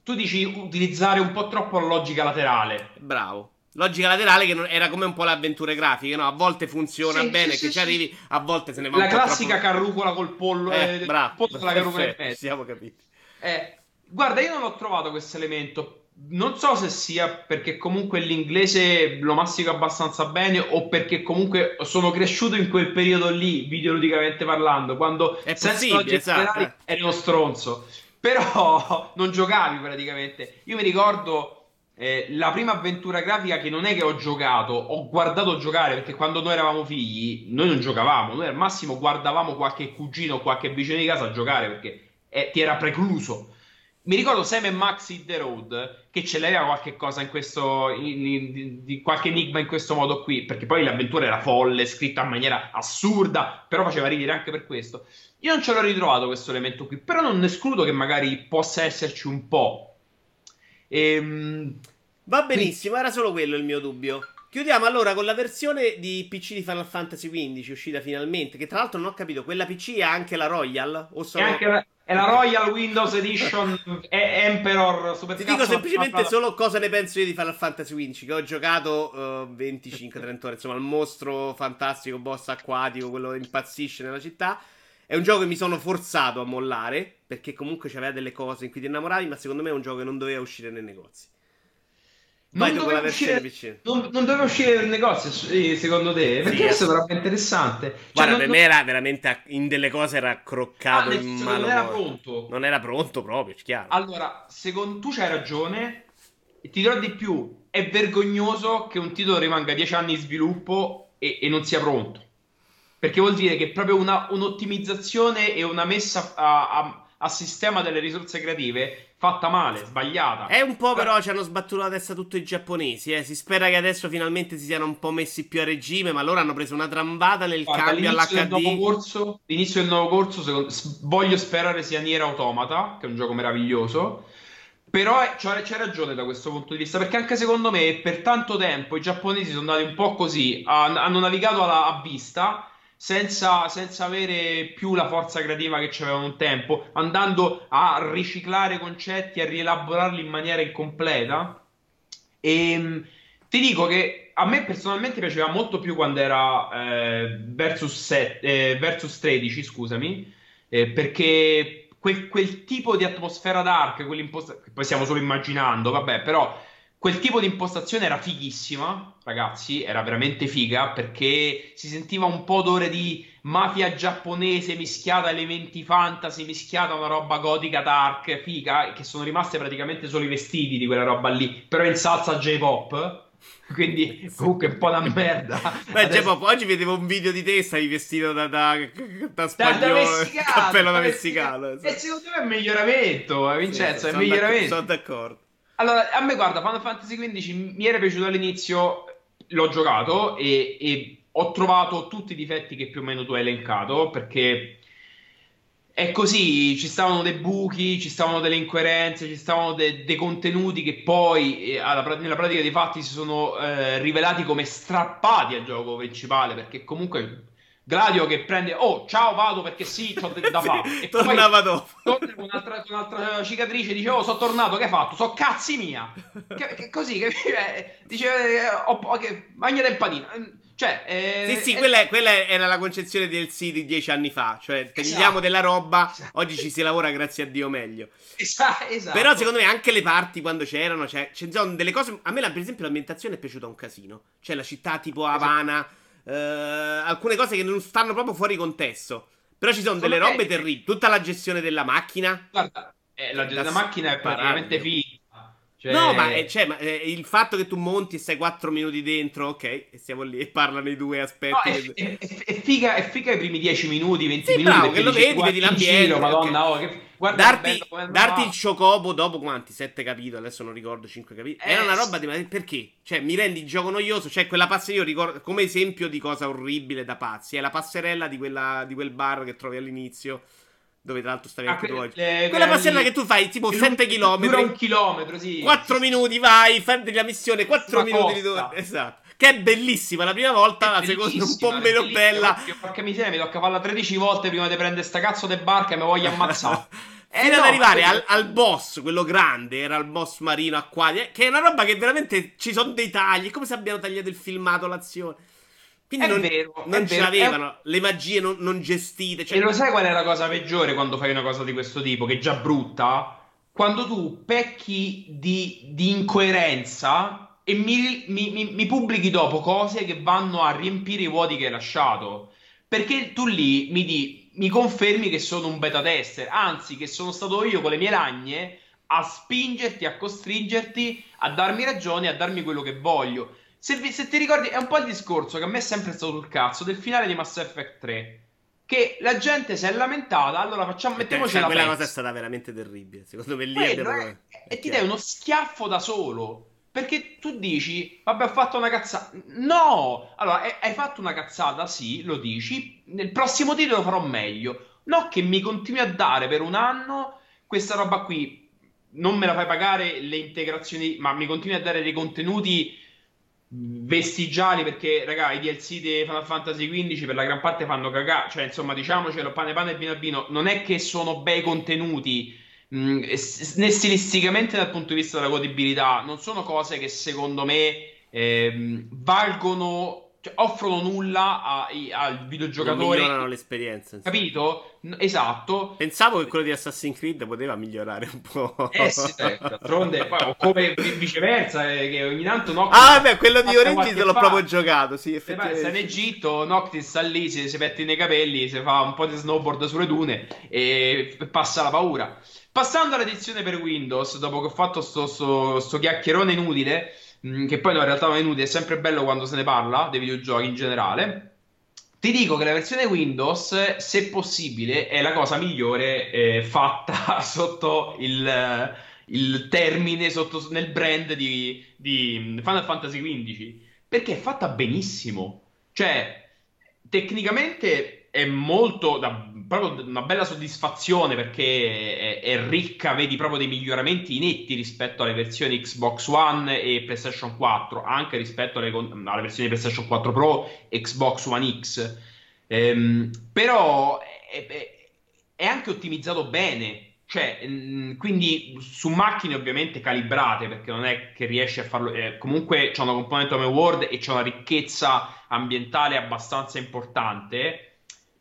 S2: Tu dici utilizzare un po' troppo la logica laterale.
S1: Bravo. Logica laterale che non, era come un po' le avventure grafiche, no? A volte funziona sì, bene sì, che sì, ci arrivi, a volte se ne va
S2: La classica troppo... carrucola col pollo.
S1: Eh, eh bravo. Pollo la carrucola in mezzo. Siamo capiti.
S2: Eh, guarda, io non ho trovato questo elemento non so se sia perché comunque l'inglese lo mastico abbastanza bene o perché comunque sono cresciuto in quel periodo lì, videoludicamente parlando, quando
S1: è senza esatto.
S2: eri uno stronzo. Però non giocavi praticamente. Io mi ricordo eh, la prima avventura grafica che non è che ho giocato, ho guardato giocare perché quando noi eravamo figli, noi non giocavamo, noi al massimo guardavamo qualche cugino o qualche vicino di casa a giocare perché eh, ti era precluso. Mi ricordo Sam e Max Hit the Road che ce l'aveva qualche cosa in questo, in, in, di, qualche enigma in questo modo qui, perché poi l'avventura era folle, scritta in maniera assurda, però faceva ridere anche per questo. Io non ce l'ho ritrovato questo elemento qui, però non escludo che magari possa esserci un po'
S1: Ehm, Va benissimo, era solo quello il mio dubbio. Chiudiamo allora con la versione di PC di Final Fantasy XV uscita finalmente. Che tra l'altro non ho capito, quella PC è anche la Royal? O sono...
S2: È anche la, è la Royal Windows Edition Emperor
S1: Super Ti dico semplicemente solo cosa ne penso io di Final Fantasy XV. Che ho giocato uh, 25-30 ore. Insomma, il mostro fantastico, boss acquatico, quello che impazzisce nella città. È un gioco che mi sono forzato a mollare. Perché comunque c'aveva delle cose in cui ti innamoravi. Ma secondo me è un gioco che non doveva uscire nei negozi.
S2: Non doveva, uscire, non, non doveva uscire nel negozio, secondo te? Perché sì, questo sarebbe interessante. Cioè,
S1: Guarda, non, per me era veramente in delle cose era croccato ah, in mano.
S2: Non era pronto.
S1: Non era pronto proprio, chiaro.
S2: Allora, secondo tu c'hai ragione. E ti dirò di più: è vergognoso che un titolo rimanga 10 anni in sviluppo e, e non sia pronto. Perché vuol dire che proprio una, un'ottimizzazione e una messa a, a, a, sistema delle risorse creative fatta male, sbagliata.
S1: È un po' però ci hanno sbattuto la testa tutti i giapponesi. Eh. Si spera che adesso finalmente si siano un po' messi più a regime, ma loro hanno preso una trambata nel Guarda, cambio all'HD. Del
S2: nuovo corso, l'inizio del nuovo corso, secondo, voglio sperare sia Nier Automata, che è un gioco meraviglioso. Però è, c'è, c'è, ragione da questo punto di vista, perché anche secondo me per tanto tempo i giapponesi sono andati un po' così, hanno navigato alla, a vista senza, senza, avere più la forza creativa che c'avevano un tempo, andando a riciclare concetti, a rielaborarli in maniera incompleta. E ehm, ti dico che a me personalmente piaceva molto più quando era eh, versus, set, eh, versus 13, scusami, eh, perché quel, quel, tipo di atmosfera dark, che poi stiamo solo immaginando, vabbè, però Quel tipo di impostazione era fighissima, ragazzi, era veramente figa perché si sentiva un po' odore di mafia giapponese mischiata a elementi fantasy, mischiata a una roba gotica dark, figa, che sono rimaste praticamente solo i vestiti di quella roba lì, però in salsa J-pop. Quindi comunque un po' una merda.
S1: Beh, Adesso... J-pop, oggi vedevo un video di te, stavi vestito da, da, da spagnolo, da, messicano, cappello da messicano.
S2: E secondo me è un miglioramento, eh, Vincenzo, sì, è un miglioramento.
S1: Sono d'accordo.
S2: Allora, a me guarda, Final Fantasy XV mi era piaciuto all'inizio, l'ho giocato e, e, ho trovato tutti i difetti che più o meno tu hai elencato, perché è così, ci stavano dei buchi, ci stavano delle incoerenze, ci stavano de- dei contenuti che poi eh, alla, nella pratica dei fatti si sono eh, rivelati come strappati al gioco principale, perché comunque Gladio che prende, oh ciao vado perché sì, ho da fare.
S1: E Tornava dopo.
S2: Torna con un'altra, con un'altra cicatrice, dice, oh sono tornato, che hai fatto? So cazzi mia. Che, che così, che, eh, dice, eh, oh, okay, mangia del panino. Cioè, eh,
S1: sì, sì, eh, quella, quella, era la concezione del sì di dieci anni fa. Cioè, tagliamo esatto, della roba, esatto. oggi ci si lavora grazie a Dio meglio.
S2: Esatto, esatto.
S1: Però secondo me anche le parti quando c'erano, cioè, ci sono delle cose... A me per esempio l'ambientazione è piaciuta un casino. Cioè la città tipo Havana... Esatto eh, alcune cose che non stanno proprio fuori contesto. Però ci sono delle robe terribili. Tutta la gestione della macchina.
S2: Guarda, eh, la, la macchina è praticamente finta.
S1: Cioè... No, ma, è, cioè, ma è il fatto che tu monti e stai 4 minuti dentro, ok, e siamo lì e parlano i due aspetti. No,
S2: è, è, è, figa, è figa i primi 10 minuti, 20
S1: sì,
S2: minuti.
S1: Bravo, che lo vedi, vedi l'ambiente. Giro,
S2: madonna, okay. oh, che...
S1: Guarda darti, darti il Chocobo dopo quanti? 7 capitoli, adesso non ricordo 5 capitoli. Era una eh, roba di... Perché? Cioè, mi rendi il gioco noioso? Cioè, quella passerella, io ricordo come esempio di cosa orribile da pazzi. È la passerella di, quella, di quel bar che trovi all'inizio dove tra l'altro stavi ah, anche tu oggi. Le, Quella passeggiata che tu fai tipo 7 km.
S2: Dura un chilometro, sì.
S1: 4 minuti vai, fai la missione, 4 minuti di torno. Esatto. Che è bellissima la prima volta, la seconda un po' meno bella.
S2: Porca miseria, mi tocca farla 13 volte prima di prendere sta cazzo de barca e mi voglio ammazzare.
S1: Eh Fino no, ad arrivare al, al, boss, quello grande, era il boss marino acquario, che è una roba che veramente ci sono dei tagli, è come se abbiano tagliato il filmato, l'azione. Quindi
S2: è
S1: non,
S2: vero,
S1: non ce l'avevano, è... le magie non, non gestite.
S2: Cioè... E lo sai qual è la cosa peggiore quando fai una cosa di questo tipo, che è già brutta? quando tu pecchi di, di incoerenza e mi, mi, mi, mi, pubblichi dopo cose che vanno a riempire i vuoti che hai lasciato. Perché tu lì mi, di, mi confermi che sono un beta tester, anzi che sono stato io con le mie lagne a spingerti, a costringerti, a darmi ragione, a darmi quello che voglio. Se, se ti ricordi, è un po' il discorso che a me è sempre stato sul cazzo del finale di Mass Effect 3 che la gente si è lamentata, allora facciamo, mettiamoci cioè,
S1: la Quella cosa è stata veramente terribile, secondo me lì è,
S2: è, E ti dai uno schiaffo da solo, perché tu dici, vabbè ho fatto una cazzata, no! Allora, hai fatto una cazzata, sì, lo dici, nel prossimo titolo farò meglio, no che mi continui a dare per un anno questa roba qui, non me la fai pagare le integrazioni, ma mi continui a dare dei contenuti vestigiali perché raga i DLC di Final Fantasy XV per la gran parte fanno cagare cioè insomma diciamocelo pane pane e vino a vino non è che sono bei contenuti mh, mm, né stilisticamente dal punto di vista della godibilità. Non sono cose che secondo me eh, valgono cioè, offrono nulla a, a, al videogiocatore. Non
S1: migliorano l'esperienza.
S2: Insomma. Capito? Esatto.
S1: Pensavo che quello di Assassin's Creed poteva migliorare un po'.
S2: Eh sì, eh, d'altronde, come viceversa, eh, che ogni tanto
S1: Noctis... Ah, vabbè, quello di Origins l'ho fa. proprio giocato, sì, effettivamente.
S2: Sta in Egitto, Noctis sta lì, si, si pette nei capelli, si fa un po' di snowboard sulle dune e passa la paura. Passando all'edizione per Windows, dopo che ho fatto sto, sto, sto chiacchierone inutile che poi no, in realtà non è inutile, è sempre bello quando se ne parla dei videogiochi in generale. Ti dico che la versione Windows, se possibile, è la cosa migliore eh, fatta sotto il, il termine, sotto, nel brand di, di Final Fantasy XV, perché è fatta benissimo. Cioè, tecnicamente è molto da, proprio una bella soddisfazione perché è, è, ricca, vedi proprio dei miglioramenti netti rispetto alle versioni Xbox One e PlayStation 4, anche rispetto alle, alle versioni PlayStation 4 Pro e Xbox One X. Ehm, però è, è, anche ottimizzato bene. Cioè, mh, quindi su macchine ovviamente calibrate perché non è che riesce a farlo. Eh, comunque c'è una componente home world e c'è una ricchezza ambientale abbastanza importante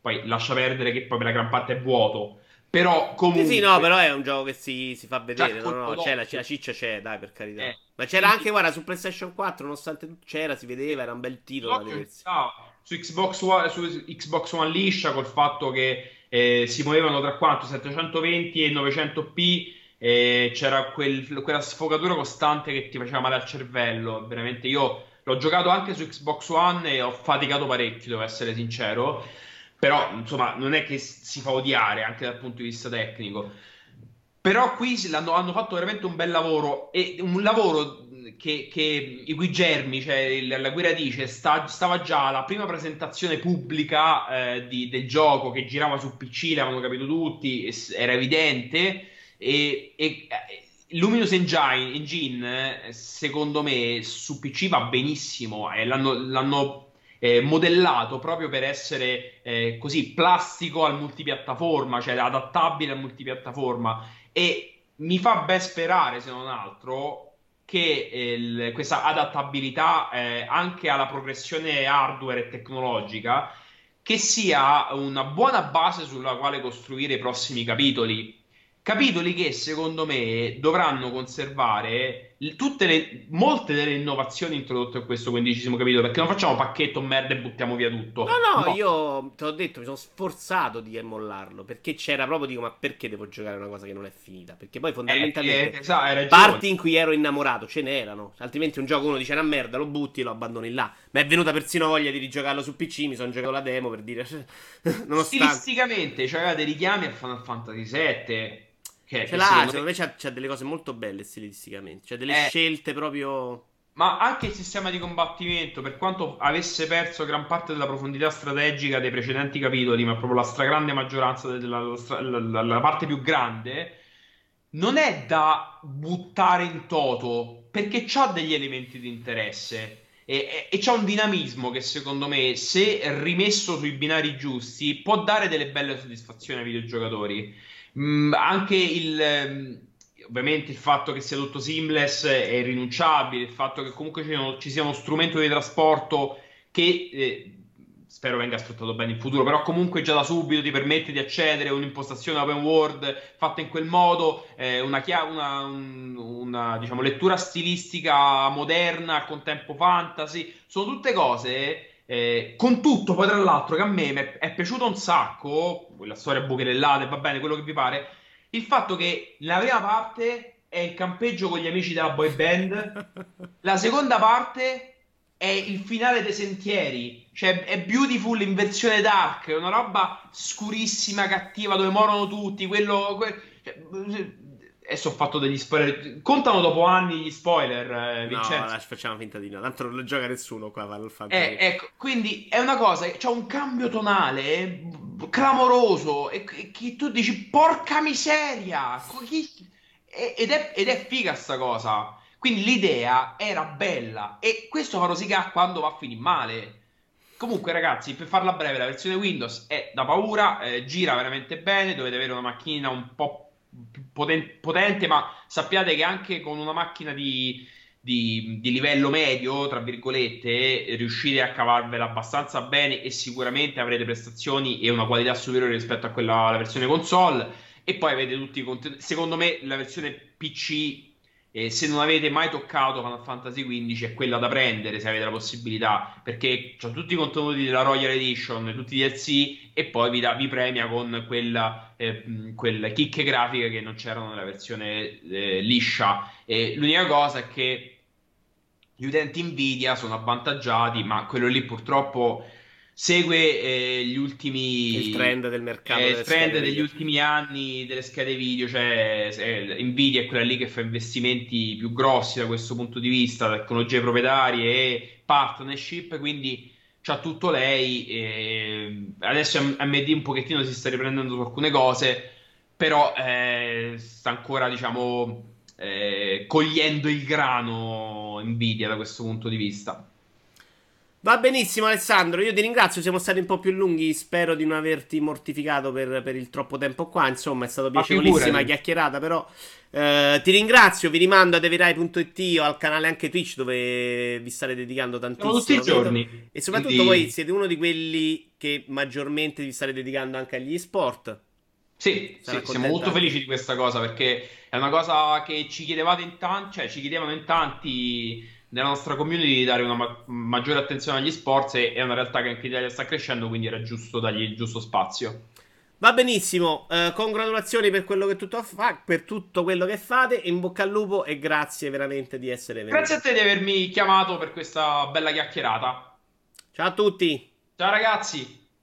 S2: poi lascia perdere che poi per la gran parte è vuoto. Però comunque...
S1: Sì, sì, no, però è un gioco che si, si fa vedere. No, no, c'è la, la, ciccia c'è, dai, per carità. Eh, Ma c'era anche, guarda, su PlayStation 4, nonostante tutto c'era, si vedeva, era un bel titolo
S2: ah, su, Xbox One, su Xbox One liscia col fatto che eh, si muovevano tra quanto? 720 e 900p e c'era quel, quella sfogatura costante che ti faceva male al cervello. Veramente io l'ho giocato anche su Xbox One e ho faticato parecchio, devo essere sincero però insomma non è che si fa odiare anche dal punto di vista tecnico. Però qui hanno fatto veramente un bel lavoro e un lavoro che, che i cui germi, cioè la guida dice, sta, stava già la prima presentazione pubblica eh, di, del gioco che girava su PC, l'avevano capito tutti, era evidente e, e Luminous Engine, Engine, secondo me su PC va benissimo e l'hanno, l'hanno eh, modellato proprio per essere eh, così plastico al multipiattaforma, cioè adattabile al multipiattaforma. E mi fa ben sperare, se non altro, che il, questa adattabilità eh, anche alla progressione hardware e tecnologica che sia una buona base sulla quale costruire i prossimi capitoli. Capitoli che secondo me dovranno conservare le, molte delle innovazioni introdotte in questo quindicesimo capitolo. Perché non facciamo pacchetto merda e buttiamo via tutto.
S1: No, no, no. io te l'ho detto, mi sono sforzato di mollarlo. Perché c'era proprio, dico, ma perché devo giocare una cosa che non è finita? Perché poi fondamentalmente eh, eh, esatto, parti in cui ero innamorato, ce n'erano. Altrimenti un gioco uno dice una merda, lo butti e lo abbandoni là. Ma è venuta persino voglia di rigiocarlo su PC. Mi sono giocato la demo per dire.
S2: nonostante... Stilisticamente, c'aveva dei richiami a Final Fantasy VII
S1: che, Ce l'ha, secondo me c'ha, c'ha, delle cose molto belle stilisticamente. C'ha delle eh, scelte proprio.
S2: Ma anche il sistema di combattimento, per quanto avesse perso gran parte della profondità strategica dei precedenti capitoli, ma proprio la stragrande maggioranza della la, la, la parte più grande, non è da buttare in toto, perché c'ha degli elementi di interesse. E, e, e, c'è un dinamismo che secondo me, se rimesso sui binari giusti, può dare delle belle soddisfazioni ai videogiocatori. Mm, anche il, ehm, ovviamente il fatto che sia tutto seamless è irrinunciabile, il fatto che comunque ci, ci sia uno strumento di trasporto che eh, spero venga sfruttato bene in futuro, però comunque già da subito ti permette di accedere a un'impostazione open world fatta in quel modo, eh, una, una, una diciamo, lettura stilistica moderna, al contempo fantasy, sono tutte cose... Eh, con tutto, poi tra l'altro, che a me è piaciuto un sacco, la storia bucherellata, va bene, quello che vi pare, il fatto che la prima parte è il campeggio con gli amici della boy band, la seconda parte è il finale dei sentieri. Cioè, è Beautiful in versione dark, una roba scurissima, cattiva, dove morono tutti. Quello. Que... Cioè, adesso ho fatto degli spoiler. Contano dopo anni gli spoiler, eh, Vincenzo.
S1: No, facciamo finta di no. Tanto non lo gioca nessuno qua. Final
S2: Eh, ecco, quindi è una cosa. C'è un cambio tonale clamoroso. E, e che tu dici, porca miseria! Ed è, ed è figa sta cosa. Quindi l'idea era bella e questo fa rosicare quando va a finire male. Comunque, ragazzi, per farla breve, la versione Windows è da paura, eh, gira veramente bene. Dovete avere una macchina un po' poten- potente, ma sappiate che anche con una macchina di, di, di, livello medio, tra virgolette, riuscite a cavarvela abbastanza bene e sicuramente avrete prestazioni e una qualità superiore rispetto a quella alla versione console. E poi avete tutti i contenuti. Secondo me, la versione PC e se non avete mai toccato Final Fantasy XV è quella da prendere se avete la possibilità, perché c'ha tutti i contenuti della Royal Edition, tutti i DLC e poi vi, da, vi premia con quella, eh, quelle chicche grafiche che non c'erano nella versione eh, liscia. E l'unica cosa è che gli utenti Nvidia sono avvantaggiati, ma quello lì purtroppo segue eh, gli ultimi
S1: il trend del mercato
S2: eh, il trend degli video. ultimi anni delle schede video cioè eh, Nvidia è quella lì che fa investimenti più grossi da questo punto di vista tecnologie proprietarie e partnership quindi c'ha tutto lei e adesso AMD un pochettino si sta riprendendo su alcune cose però eh, sta ancora diciamo eh, cogliendo il grano Nvidia da questo punto di vista
S1: Va benissimo Alessandro, io ti ringrazio, siamo stati un po' più lunghi, spero di non averti mortificato per, per il troppo tempo qua, insomma è stata piacevolissima chiacchierata, però eh, ti ringrazio, vi rimando a devirai.it o al canale anche Twitch dove vi state dedicando tantissimo.
S2: Tutti i giorni.
S1: E soprattutto Quindi... voi siete uno di quelli che maggiormente vi state dedicando anche agli sport.
S2: Sì, sì siamo molto felici di questa cosa perché è una cosa che ci chiedevate in tanti, cioè ci chiedevano in tanti nella nostra community di dare una ma- maggiore attenzione agli sport e è una realtà che anche in Italia sta crescendo, quindi era giusto dargli il giusto spazio.
S1: Va benissimo, uh, congratulazioni per quello che tutto fa, per tutto quello che fate, in bocca al lupo e grazie veramente di essere venuti.
S2: Grazie a te di avermi chiamato per questa bella chiacchierata.
S1: Ciao a tutti.
S2: Ciao ragazzi.